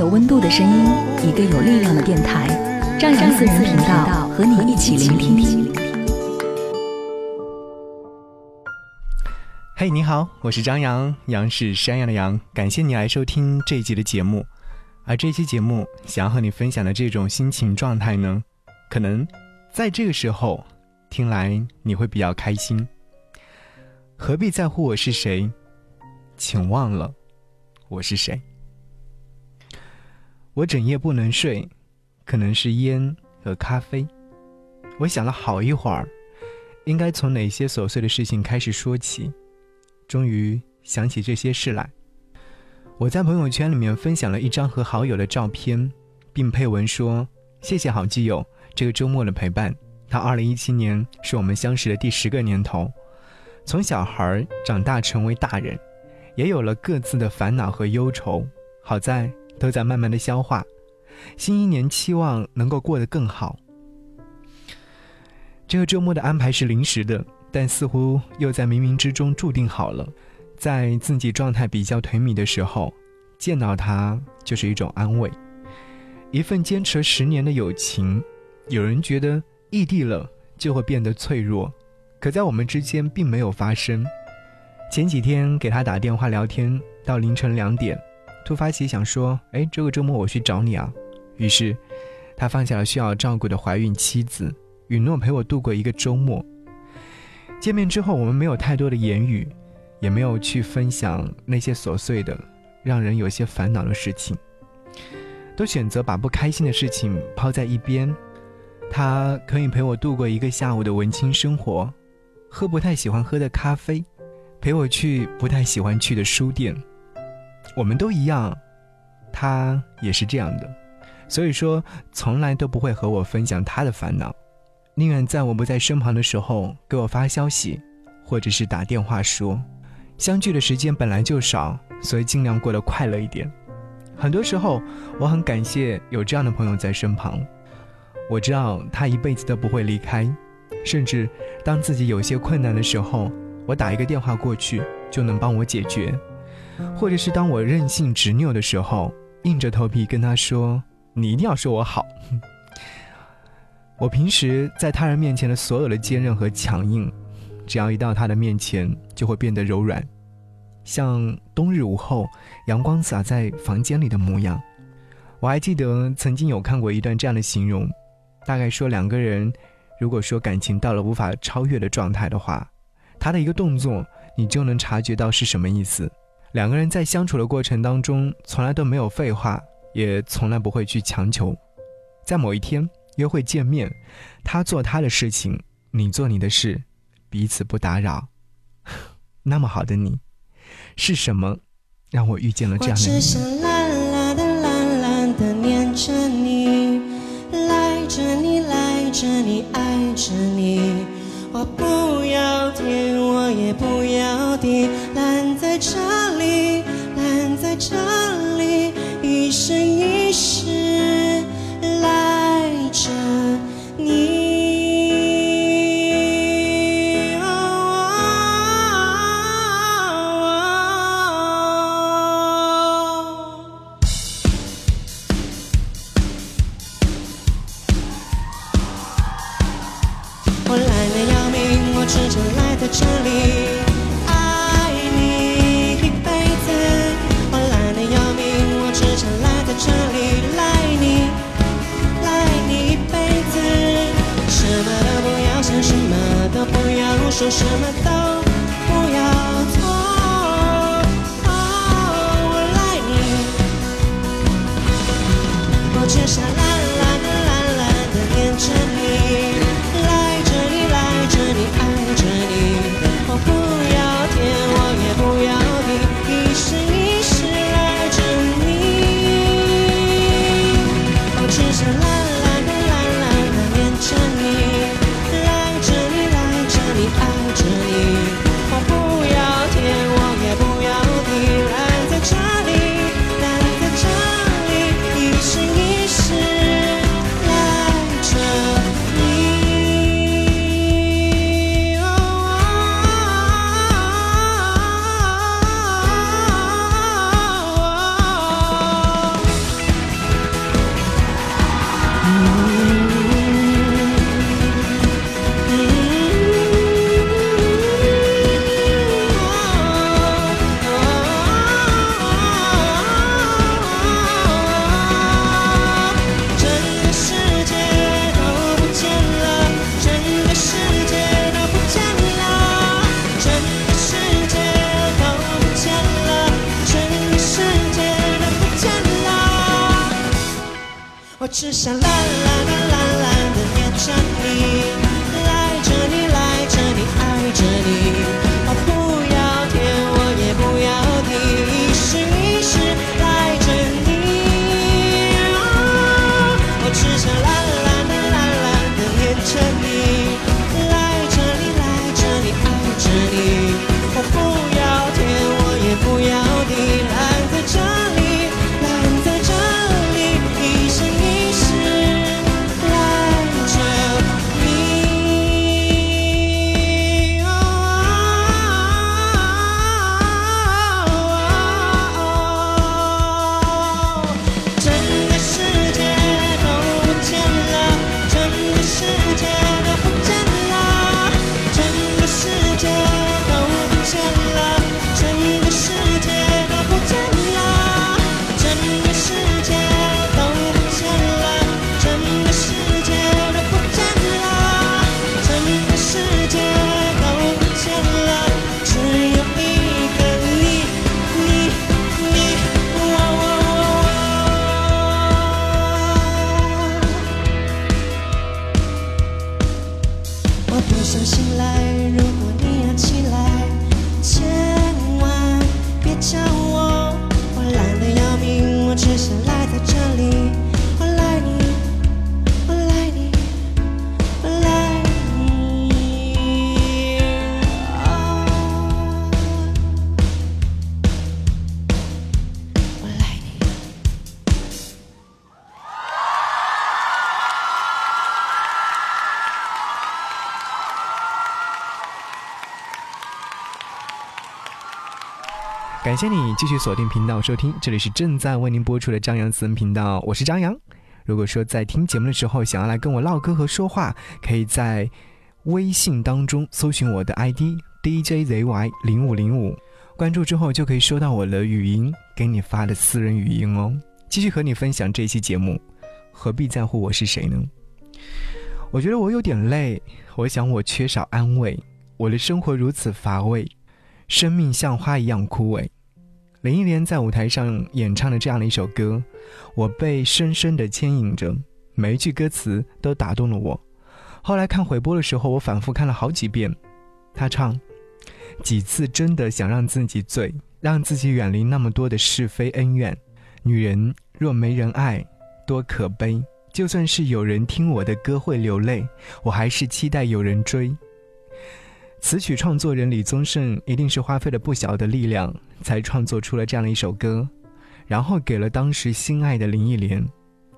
有温度的声音，一个有力量的电台，张扬私人频道和你一起聆听。嘿，你好，我是张扬，杨是山羊的羊，感谢你来收听这一集的节目。而这期节目想要和你分享的这种心情状态呢，可能在这个时候听来你会比较开心。何必在乎我是谁？请忘了我是谁。我整夜不能睡，可能是烟和咖啡。我想了好一会儿，应该从哪些琐碎的事情开始说起。终于想起这些事来。我在朋友圈里面分享了一张和好友的照片，并配文说：“谢谢好基友这个周末的陪伴。他二零一七年是我们相识的第十个年头，从小孩长大成为大人，也有了各自的烦恼和忧愁。好在。”都在慢慢的消化，新一年期望能够过得更好。这个周末的安排是临时的，但似乎又在冥冥之中注定好了。在自己状态比较颓靡的时候，见到他就是一种安慰。一份坚持十年的友情，有人觉得异地了就会变得脆弱，可在我们之间并没有发生。前几天给他打电话聊天到凌晨两点。突发奇想说：“哎，这个周末我去找你啊。”于是，他放下了需要照顾的怀孕妻子，允诺陪我度过一个周末。见面之后，我们没有太多的言语，也没有去分享那些琐碎的、让人有些烦恼的事情，都选择把不开心的事情抛在一边。他可以陪我度过一个下午的文青生活，喝不太喜欢喝的咖啡，陪我去不太喜欢去的书店。我们都一样，他也是这样的，所以说从来都不会和我分享他的烦恼，宁愿在我不在身旁的时候给我发消息，或者是打电话说，相聚的时间本来就少，所以尽量过得快乐一点。很多时候，我很感谢有这样的朋友在身旁，我知道他一辈子都不会离开，甚至当自己有些困难的时候，我打一个电话过去就能帮我解决。或者是当我任性执拗的时候，硬着头皮跟他说：“你一定要说我好。”我平时在他人面前的所有的坚韧和强硬，只要一到他的面前，就会变得柔软，像冬日午后阳光洒在房间里的模样。我还记得曾经有看过一段这样的形容，大概说两个人，如果说感情到了无法超越的状态的话，他的一个动作，你就能察觉到是什么意思。两个人在相处的过程当中，从来都没有废话，也从来不会去强求。在某一天约会见面，他做他的事情，你做你的事，彼此不打扰。那么好的你，是什么让我遇见了这样的你？我只想懒懒的懒懒的念着你，赖着你赖着你爱着你。我不要天，我也不要地，懒在这这里，一生一说什么都只想来感谢你继续锁定频道收听，这里是正在为您播出的张扬私人频道，我是张扬。如果说在听节目的时候想要来跟我唠嗑和说话，可以在微信当中搜寻我的 ID DJZY 零五零五，关注之后就可以收到我的语音给你发的私人语音哦。继续和你分享这期节目，何必在乎我是谁呢？我觉得我有点累，我想我缺少安慰，我的生活如此乏味。生命像花一样枯萎。林忆莲在舞台上演唱的这样的一首歌，我被深深的牵引着，每一句歌词都打动了我。后来看回播的时候，我反复看了好几遍。她唱：“几次真的想让自己醉，让自己远离那么多的是非恩怨。女人若没人爱，多可悲。就算是有人听我的歌会流泪，我还是期待有人追。”词曲创作人李宗盛一定是花费了不小的力量，才创作出了这样的一首歌，然后给了当时心爱的林忆莲。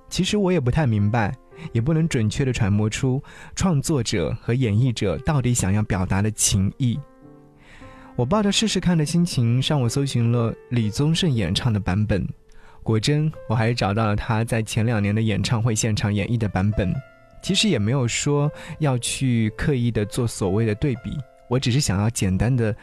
其实我也不太明白，也不能准确的揣摩出创作者和演绎者到底想要表达的情意。我抱着试试看的心情上网搜寻了李宗盛演唱的版本，果真我还是找到了他在前两年的演唱会现场演绎的版本。其实也没有说要去刻意的做所谓的对比。我只是想要简单的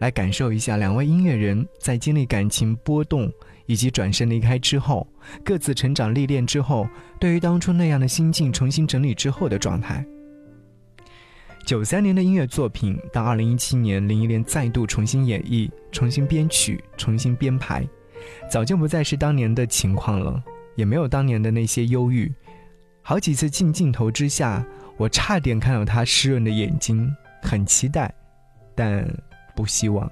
来感受一下两位音乐人在经历感情波动以及转身离开之后，各自成长历练之后，对于当初那样的心境重新整理之后的状态。九三年的音乐作品，到二零一七年林忆莲再度重新演绎、重新编曲、重新编排，早就不再是当年的情况了，也没有当年的那些忧郁。好几次进镜头之下，我差点看到她湿润的眼睛。很期待，但不希望。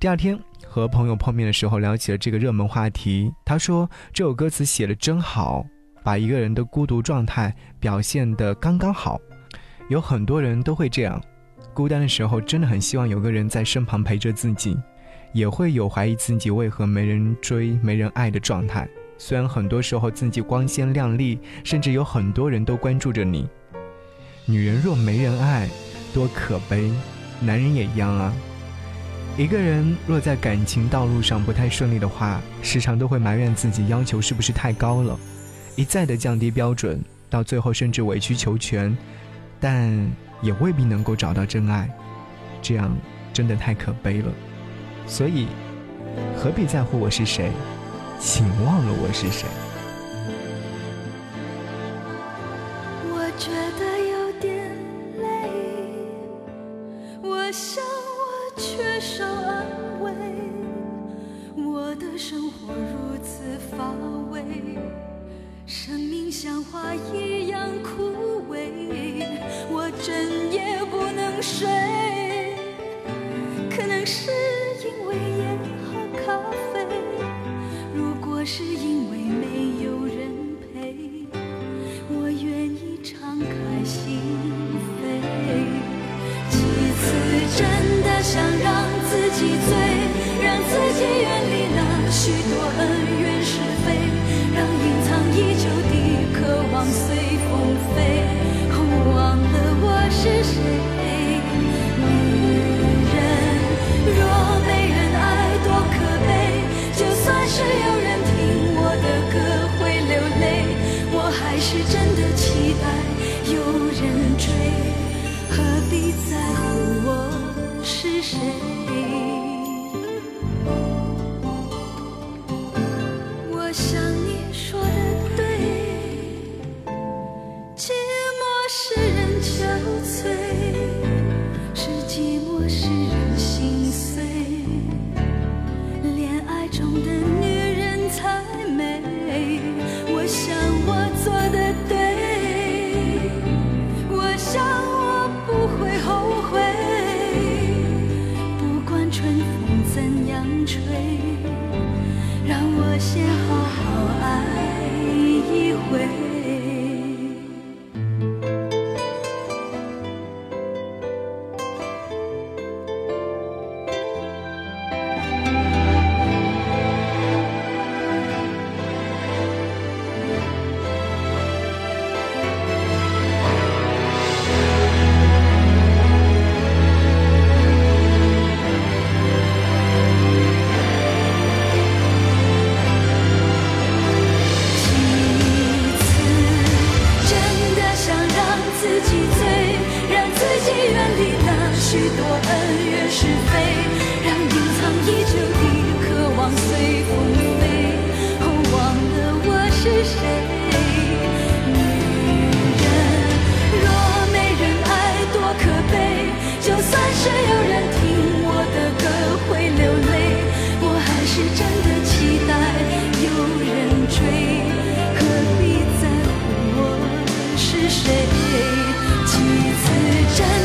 第二天和朋友碰面的时候，聊起了这个热门话题。他说：“这首歌词写的真好，把一个人的孤独状态表现得刚刚好。有很多人都会这样，孤单的时候真的很希望有个人在身旁陪着自己，也会有怀疑自己为何没人追、没人爱的状态。虽然很多时候自己光鲜亮丽，甚至有很多人都关注着你。女人若没人爱。”多可悲，男人也一样啊。一个人若在感情道路上不太顺利的话，时常都会埋怨自己要求是不是太高了，一再的降低标准，到最后甚至委曲求全，但也未必能够找到真爱，这样真的太可悲了。所以，何必在乎我是谁？请忘了我是谁。生活如此乏味，生命像花一样枯萎，我整夜不能睡。可能是谁？几次真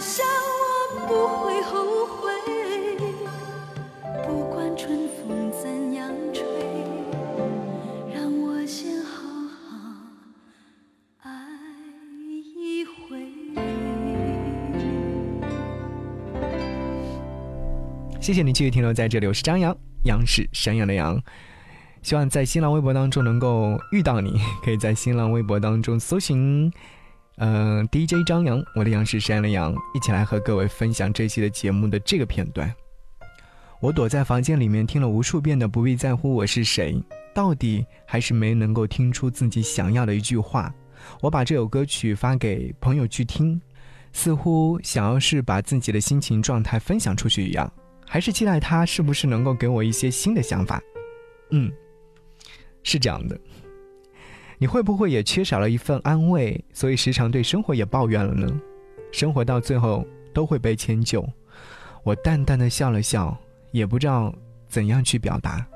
想我不会后悔。不管春风怎样吹，让我先好好爱一回。谢谢你继续停留在这里，我是张扬，杨是山羊的羊。希望在新浪微博当中能够遇到你，可以在新浪微博当中搜寻，呃，DJ 张扬，我的杨是山羊的羊，一起来和各位分享这期的节目的这个片段。我躲在房间里面听了无数遍的“不必在乎我是谁”，到底还是没能够听出自己想要的一句话。我把这首歌曲发给朋友去听，似乎想要是把自己的心情状态分享出去一样，还是期待他是不是能够给我一些新的想法。嗯，是这样的。你会不会也缺少了一份安慰，所以时常对生活也抱怨了呢？生活到最后都会被迁就。我淡淡的笑了笑，也不知道怎样去表达。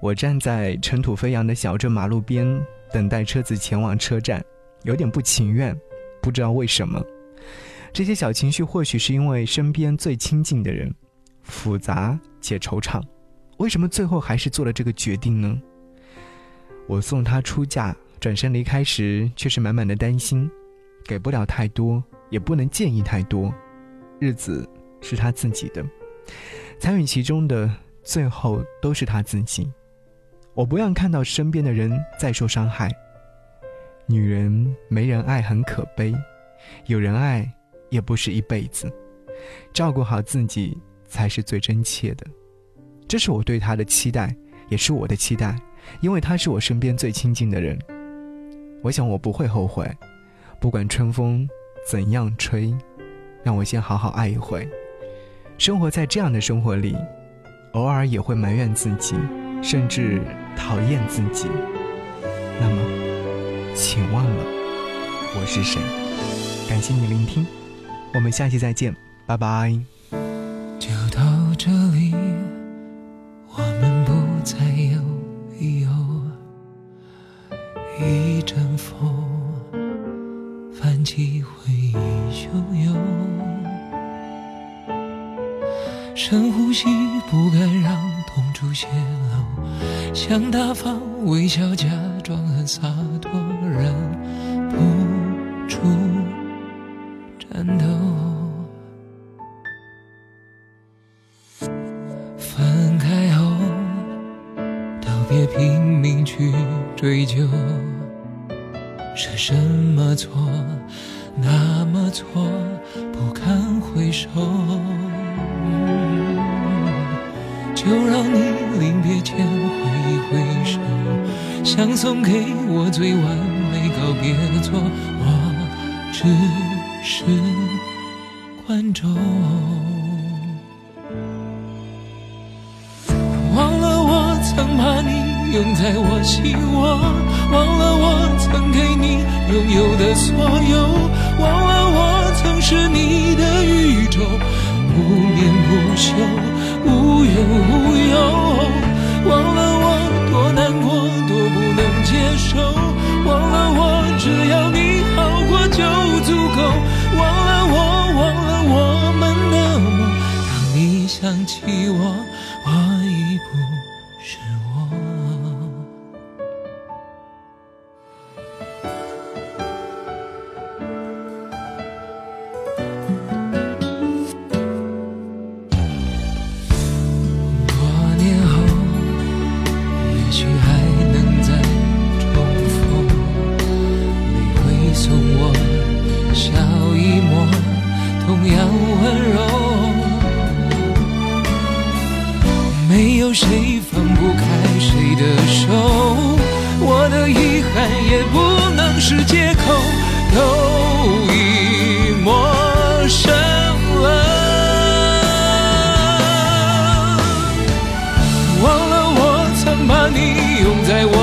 我站在尘土飞扬的小镇马路边，等待车子前往车站，有点不情愿，不知道为什么。这些小情绪或许是因为身边最亲近的人，复杂且惆怅。为什么最后还是做了这个决定呢？我送她出嫁，转身离开时，却是满满的担心，给不了太多，也不能建议太多。日子是她自己的，参与其中的最后都是她自己。我不愿看到身边的人再受伤害。女人没人爱很可悲，有人爱也不是一辈子。照顾好自己才是最真切的。这是我对他的期待，也是我的期待，因为他是我身边最亲近的人。我想我不会后悔，不管春风怎样吹，让我先好好爱一回。生活在这样的生活里，偶尔也会埋怨自己，甚至讨厌自己。那么，请忘了我是谁。感谢你聆听，我们下期再见，拜拜。深呼吸，不敢让痛处泄露，想大方微笑，假装很洒脱，忍不住颤抖。分开后，都别拼命去追究，是什么错，那么错，给我最完美告别错，我只是观众。忘了我曾把你拥在我心窝，忘了我曾给你拥有的所有，忘了我曾是你的宇宙，不眠不休，无忧无忧。忘了多难过，多不能接受，忘了我只要你好过就足够，忘了我，忘了我们的梦。当你想起我，我已不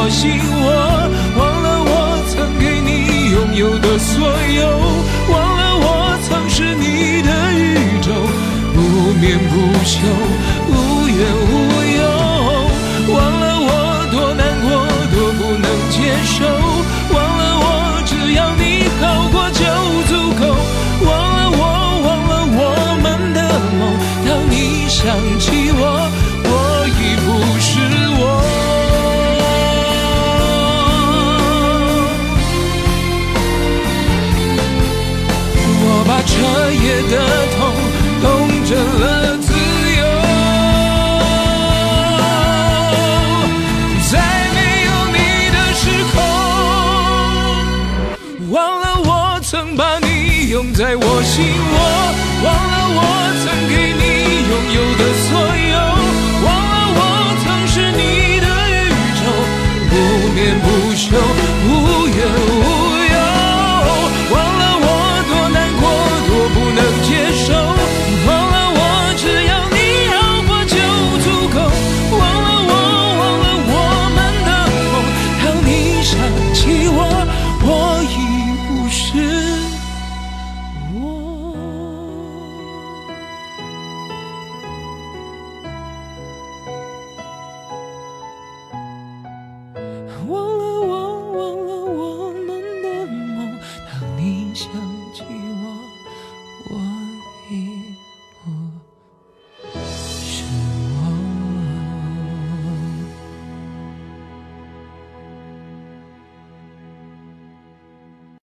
信我，忘了我曾给你拥有的所有，忘了我曾是你的宇宙，不眠不休，无怨无忧。眠